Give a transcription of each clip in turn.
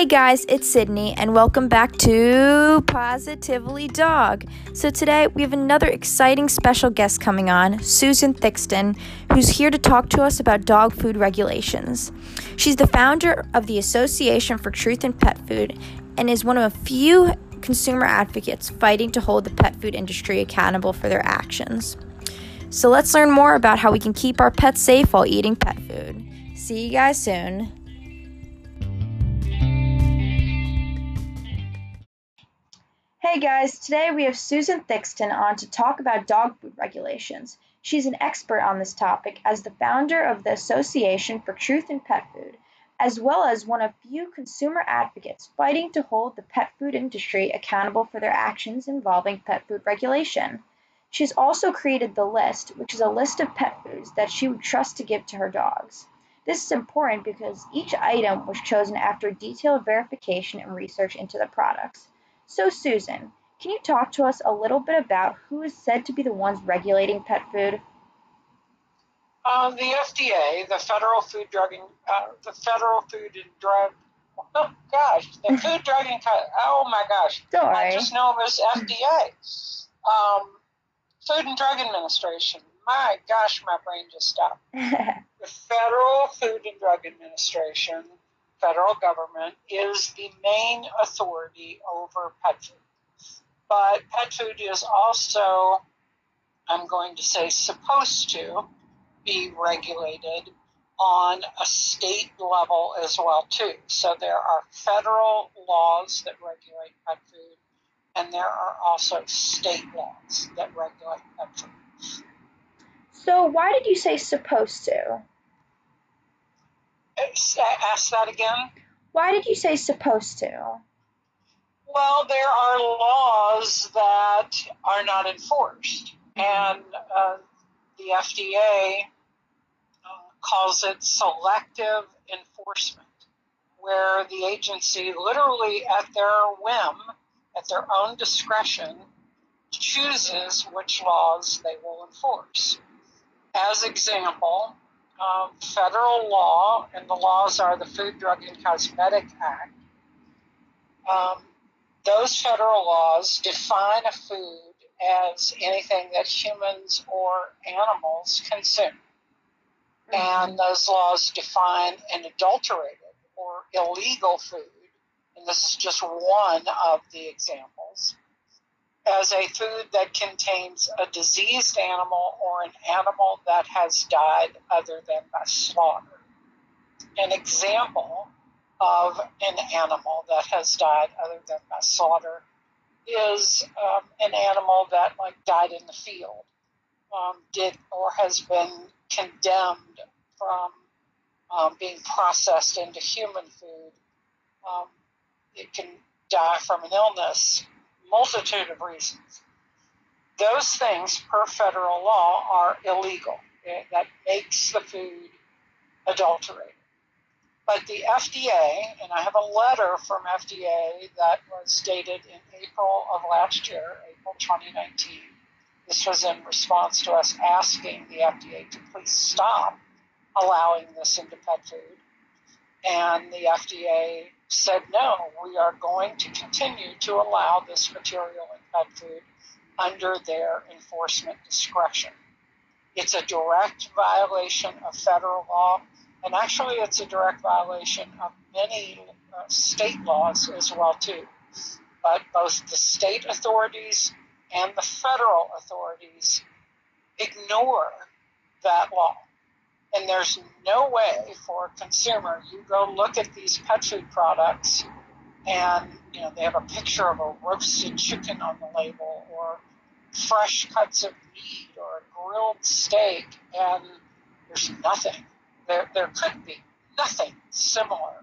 Hey guys, it's Sydney, and welcome back to Positively Dog. So, today we have another exciting special guest coming on, Susan Thixton, who's here to talk to us about dog food regulations. She's the founder of the Association for Truth in Pet Food and is one of a few consumer advocates fighting to hold the pet food industry accountable for their actions. So, let's learn more about how we can keep our pets safe while eating pet food. See you guys soon. Hey guys, today we have Susan Thixton on to talk about dog food regulations. She's an expert on this topic as the founder of the Association for Truth in Pet Food, as well as one of few consumer advocates fighting to hold the pet food industry accountable for their actions involving pet food regulation. She's also created The List, which is a list of pet foods that she would trust to give to her dogs. This is important because each item was chosen after detailed verification and research into the products. So, Susan, can you talk to us a little bit about who is said to be the ones regulating pet food? Um, the FDA, the Federal Food Drug, and, uh, the Federal Food and Drug, oh gosh, the Food Drug and oh my gosh, I just know it as FDA, um, Food and Drug Administration. My gosh, my brain just stopped. the Federal Food and Drug Administration federal government is the main authority over pet food. But pet food is also, I'm going to say, supposed to be regulated on a state level as well too. So there are federal laws that regulate pet food, and there are also state laws that regulate pet food. So why did you say supposed to? Ask that again. Why did you say supposed to? Well, there are laws that are not enforced, and uh, the FDA uh, calls it selective enforcement, where the agency literally at their whim, at their own discretion, chooses which laws they will enforce. As example, um, federal law, and the laws are the Food, Drug, and Cosmetic Act. Um, those federal laws define a food as anything that humans or animals consume. Mm-hmm. And those laws define an adulterated or illegal food, and this is just one of the examples as a food that contains a diseased animal or an animal that has died other than by slaughter. An example of an animal that has died other than by slaughter is um, an animal that like died in the field, um, did or has been condemned from um, being processed into human food. Um, it can die from an illness multitude of reasons. Those things, per federal law, are illegal. That makes the food adulterated. But the FDA, and I have a letter from FDA that was dated in April of last year, April 2019. This was in response to us asking the FDA to please stop allowing this into pet food. And the FDA said, no, we are going to continue to allow this material in pet food under their enforcement discretion. It's a direct violation of federal law, and actually, it's a direct violation of many uh, state laws as well too. But both the state authorities and the federal authorities ignore that law. And there's no way for a consumer, you go look at these pet food products and you know they have a picture of a roasted chicken on the label or fresh cuts of meat or a grilled steak and there's nothing. There there could be nothing similar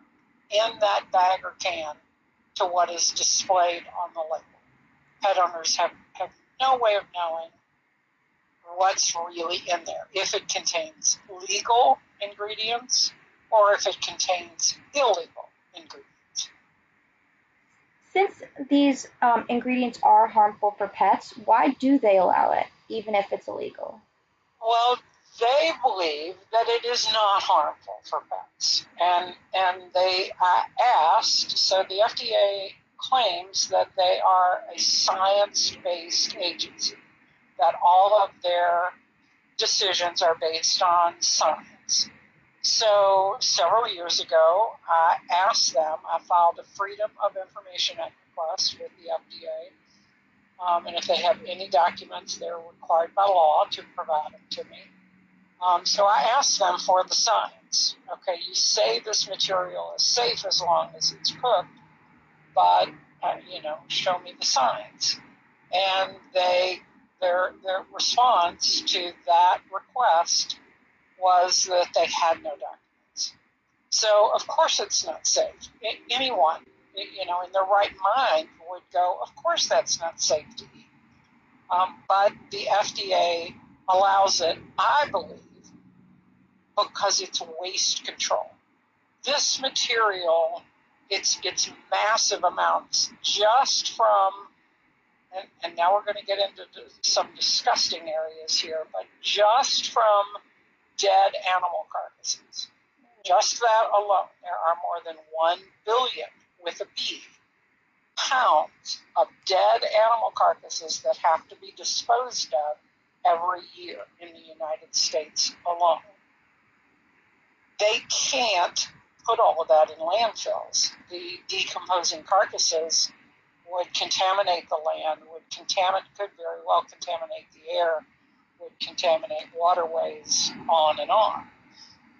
in that bag or can to what is displayed on the label. Pet owners have, have no way of knowing what's really in there. If it contains legal ingredients or if it contains illegal ingredients. Since these um, ingredients are harmful for pets, why do they allow it, even if it's illegal? Well, they believe that it is not harmful for pets, and and they uh, asked. So the FDA claims that they are a science-based agency, that all of their decisions are based on science. So several years ago, I asked them. I filed a Freedom of Information Act request with the FDA. Um, and if they have any documents, they're required by law to provide them to me. Um, so I asked them for the science. Okay, you say this material is safe as long as it's cooked, but uh, you know, show me the science. And they their their response to that request was that they had no documents. So of course it's not safe. Anyone, you know, in their right mind would go, of course that's not safe to eat. Um, but the FDA allows it, I believe, because it's waste control. This material, it's it's massive amounts just from, and, and now we're going to get into some disgusting areas here, but just from dead animal carcasses. Just that alone, there are more than 1 billion with a B pounds of dead animal carcasses that have to be disposed of every year in the United States alone they can't put all of that in landfills. The decomposing carcasses would contaminate the land, would contaminate, could very well contaminate the air, would contaminate waterways, on and on.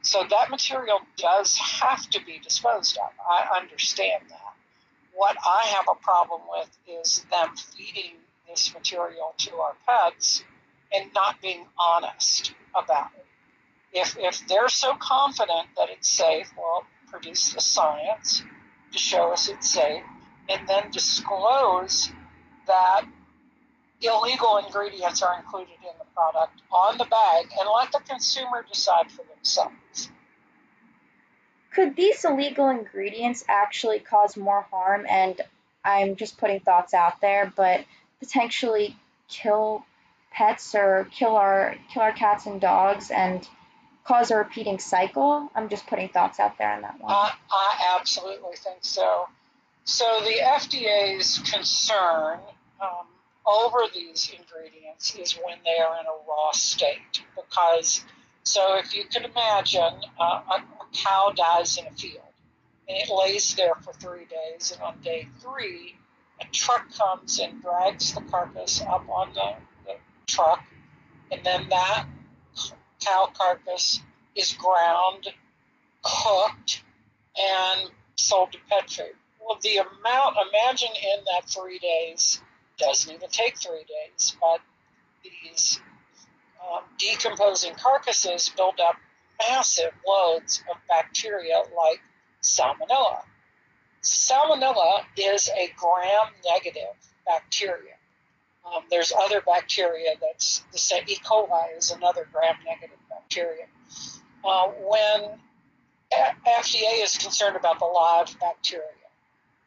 So that material does have to be disposed of. I understand that. What I have a problem with is them feeding this material to our pets and not being honest about it if, if they're so confident that it's safe, well, produce the science to show us it's safe, and then disclose that illegal ingredients are included in the product on the bag and let the consumer decide for themselves. Could these illegal ingredients actually cause more harm? And I'm just putting thoughts out there, but potentially kill pets or kill our kill our cats and dogs and cause a repeating cycle? I'm just putting thoughts out there on that one. I, I absolutely think so. So the FDA's concern um, over these ingredients is when they are in a raw state. Because, so if you could imagine, uh, a, cow dies in a field and it lays there for three days, and on day three, a truck comes and drags the carcass up on the, the truck, and then that cow carcass is ground, cooked, and sold to pet food. Well, the amount, imagine in that three days, doesn't even take three days, but these um, decomposing carcasses build up massive loads of bacteria like salmonella. Salmonella is a gram negative bacteria. Um, there's other bacteria that's the same. E. coli is another gram negative bacteria. Uh, when FDA is concerned about the live bacteria,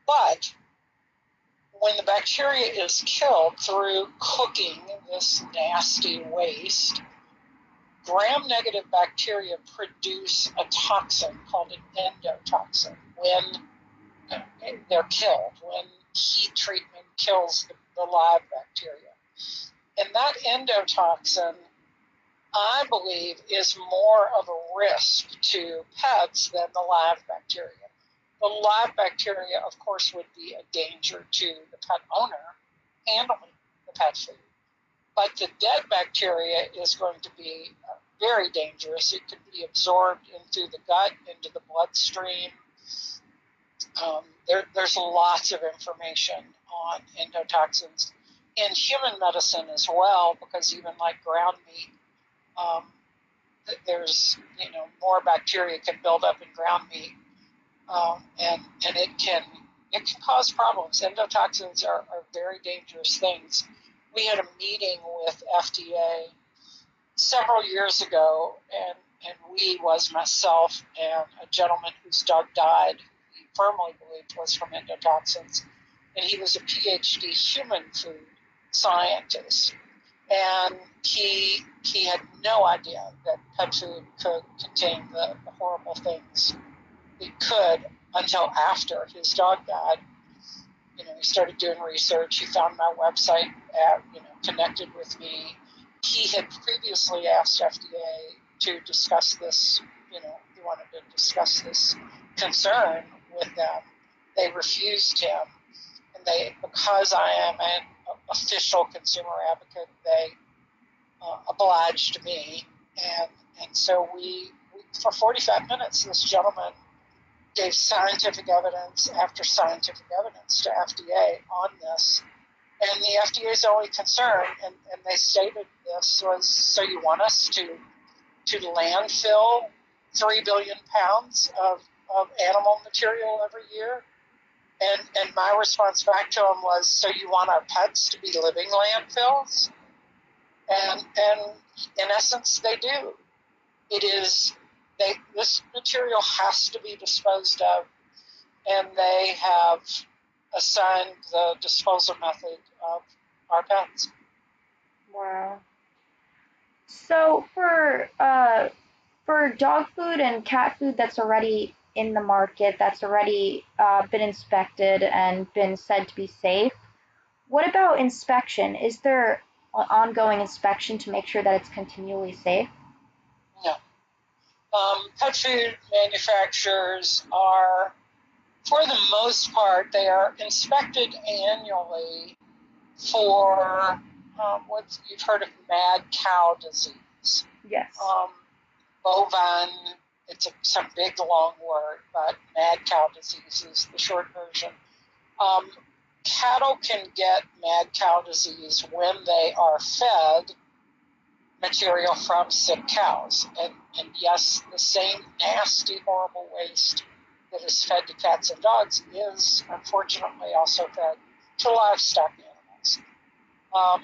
but when the bacteria is killed through cooking this nasty waste, gram negative bacteria produce a toxin called an endotoxin when they're killed, when heat treatment kills the the live bacteria. And that endotoxin, I believe, is more of a risk to pets than the live bacteria. The live bacteria, of course, would be a danger to the pet owner handling the pet food. But the dead bacteria is going to be uh, very dangerous. It could be absorbed into the gut, into the bloodstream. Um, there, there's lots of information on endotoxins in human medicine as well, because even like ground meat, um, there's you know more bacteria can build up in ground meat, um, and and it can it can cause problems. Endotoxins are, are very dangerous things. We had a meeting with FDA several years ago, and and we was myself and a gentleman whose dog died. He firmly believed was from endotoxins and he was a PhD human food scientist. and he he had no idea that pet food could contain the horrible things it could until after his dog died. You know, he started doing research. He found my website, at, you know, connected with me. He had previously asked FDA to discuss this. You know, he wanted to discuss this concern with them. They refused him, and they because I am an official consumer advocate, they uh, obliged me, and and so we, we for 45 minutes this gentleman gave scientific evidence after scientific evidence to FDA on this. And the FDA's only concern, and, and they stated this, was so you want us to to landfill three billion pounds of, of animal material every year? And and my response back to him was, so you want our pets to be living landfills? And and in essence, they do. It is they this material has to be disposed of, and they have assigned the disposal method of our pets. Wow. So for uh, for dog food and cat food that's already in the market, that's already uh, been inspected and been said to be safe, what about inspection? Is there ongoing inspection to make sure that it's continually safe? No. Um, pet food manufacturers are, for the most part, they are inspected annually for um, what you've heard of mad cow disease. Yes. Um, bovine, it's a, some big long word, but mad cow disease is the short version. Um, cattle can get mad cow disease when they are fed material from sick cows. And, and yes, the same nasty, horrible waste that is fed to cats and dogs is unfortunately also fed to livestock animals. Um,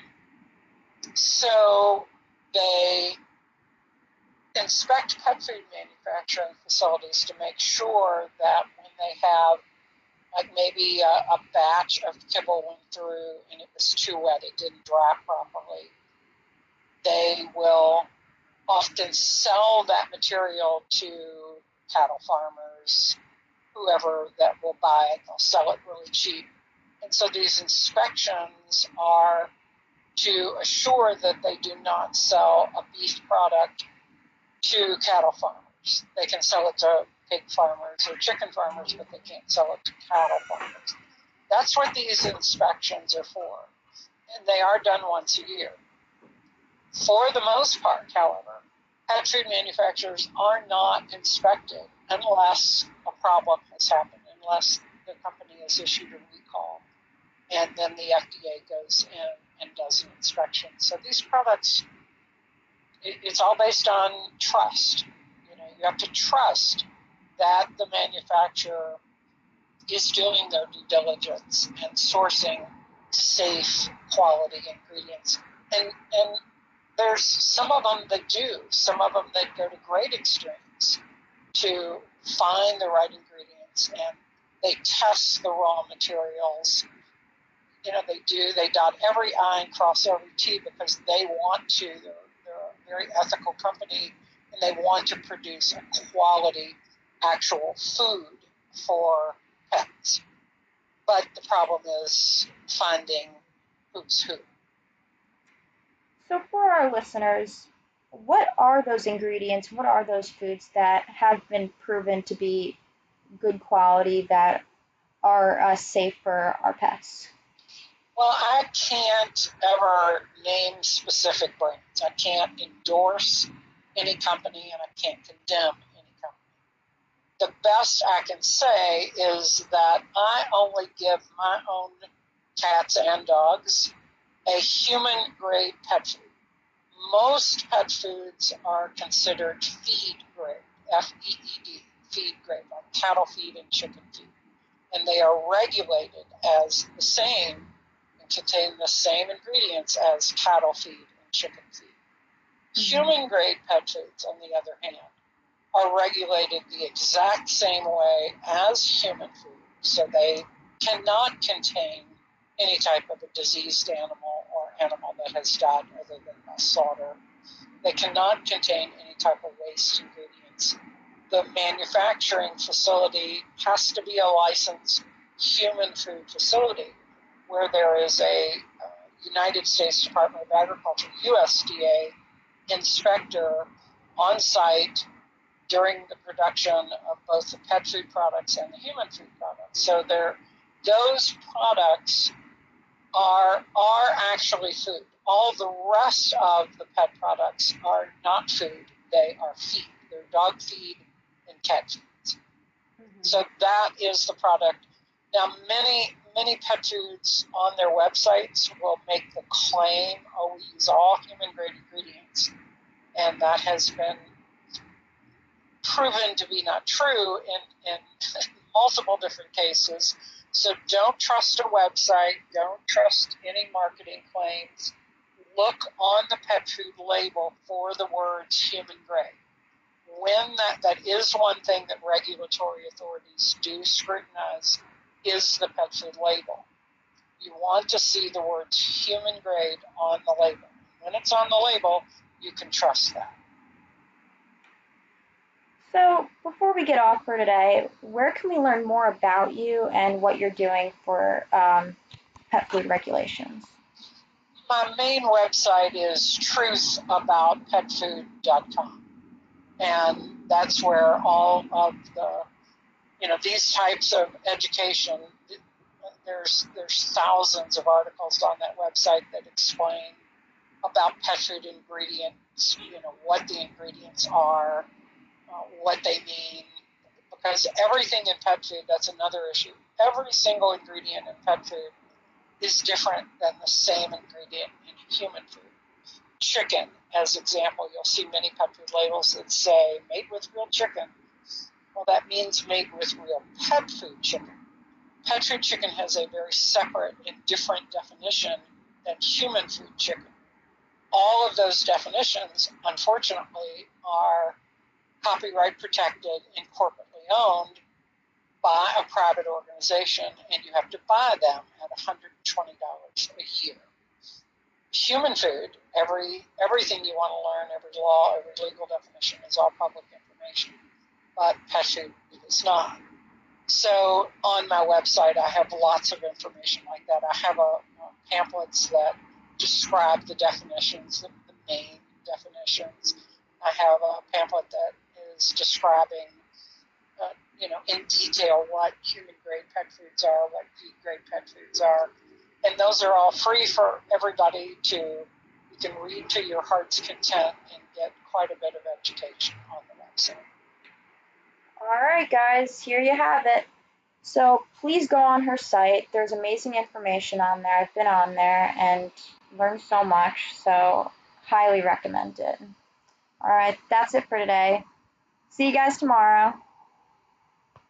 so they inspect pet food manufacturing facilities to make sure that when they have like maybe a, a batch of kibble went through and it was too wet, it didn't dry properly, they will often sell that material to cattle farmers, whoever that will buy it, they'll sell it really cheap. And so these inspections are to assure that they do not sell a beef product to cattle farmers. They can sell it to pig farmers or chicken farmers, but they can't sell it to cattle farmers. That's what these inspections are for. And they are done once a year. For the most part, however, pet food manufacturers are not inspected unless a problem has happened, unless the company has issued a recall, and then the FDA goes in and does an inspection. So these products, it's all based on trust. You know, you have to trust that the manufacturer is doing their due diligence and sourcing safe quality ingredients. And and there's some of them that do, some of them that go to great extremes to find the right ingredients and they test the raw materials. You know, they do, they dot every I and cross every T because they want to. They're, they're a very ethical company and they want to produce a quality actual food for pets. But the problem is finding who's who. So, for our listeners, what are those ingredients? What are those foods that have been proven to be good quality that are uh, safe for our pets? Well, I can't ever name specific brands. I can't endorse any company and I can't condemn any company. The best I can say is that I only give my own cats and dogs a human grade pet food. Most pet foods are considered feed grade, F E E D, feed grade, like cattle feed and chicken feed. And they are regulated as the same and contain the same ingredients as cattle feed and chicken feed. Mm-hmm. Human grade pet foods, on the other hand, are regulated the exact same way as human food. So they cannot contain any type of a diseased animal or animal that has died other than by slaughter. They cannot contain any type of waste ingredients. The manufacturing facility has to be a licensed human food facility where there is a uh, United States Department of Agriculture, USDA, inspector on site during the production of both the pet food products and the human food products. So there, those products are are actually food. All the rest of the pet products are not food; they are feed. They're dog feed and cat feeds. Mm-hmm. So that is the product. Now, many many pet foods on their websites will make the claim, "Oh, we use all human grade ingredients," and that has been proven to be not true in, in multiple different cases. So don't trust a website, don't trust any marketing claims. Look on the pet food label for the words human grade. When that, that is one thing that regulatory authorities do scrutinize is the pet food label. You want to see the words human grade on the label. When it's on the label, you can trust that. So, before we get off for today, where can we learn more about you and what you're doing for um, pet food regulations? My main website is truthaboutpetfood.com. And that's where all of the, you know, these types of education, there's, there's thousands of articles on that website that explain about pet food ingredients, you know, what the ingredients are, what they mean, because everything in pet food, that's another issue. Every single ingredient in pet food is different than the same ingredient in human food. Chicken, as example, you'll see many pet food labels that say made with real chicken. Well, that means made with real pet food chicken. Pet food chicken has a very separate and different definition than human food chicken. All of those definitions, unfortunately, are copyright protected and corporately owned by a private organization, and you have to buy them at $120 a year. Human food, every everything you want to learn, every law, every legal definition is all public information, but pet food is not. So on my website, I have lots of information like that. I have a, a pamphlets that describe the definitions, the, the main definitions. I have a pamphlet that is describing, uh, you know, in detail what human grade pet foods are, what feed grade pet foods are, and those are all free for everybody to. You can read to your heart's content and get quite a bit of education on the website. All right, guys, here you have it. So please go on her site. There's amazing information on there. I've been on there and learned so much, so highly recommend it. All right, that's it for today. See you guys tomorrow.